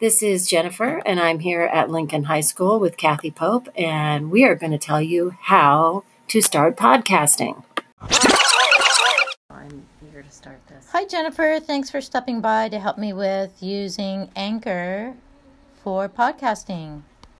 This is Jennifer, and I'm here at Lincoln High School with Kathy Pope, and we are going to tell you how to start podcasting. I'm eager to start this. Hi, Jennifer. Thanks for stopping by to help me with using Anchor for podcasting.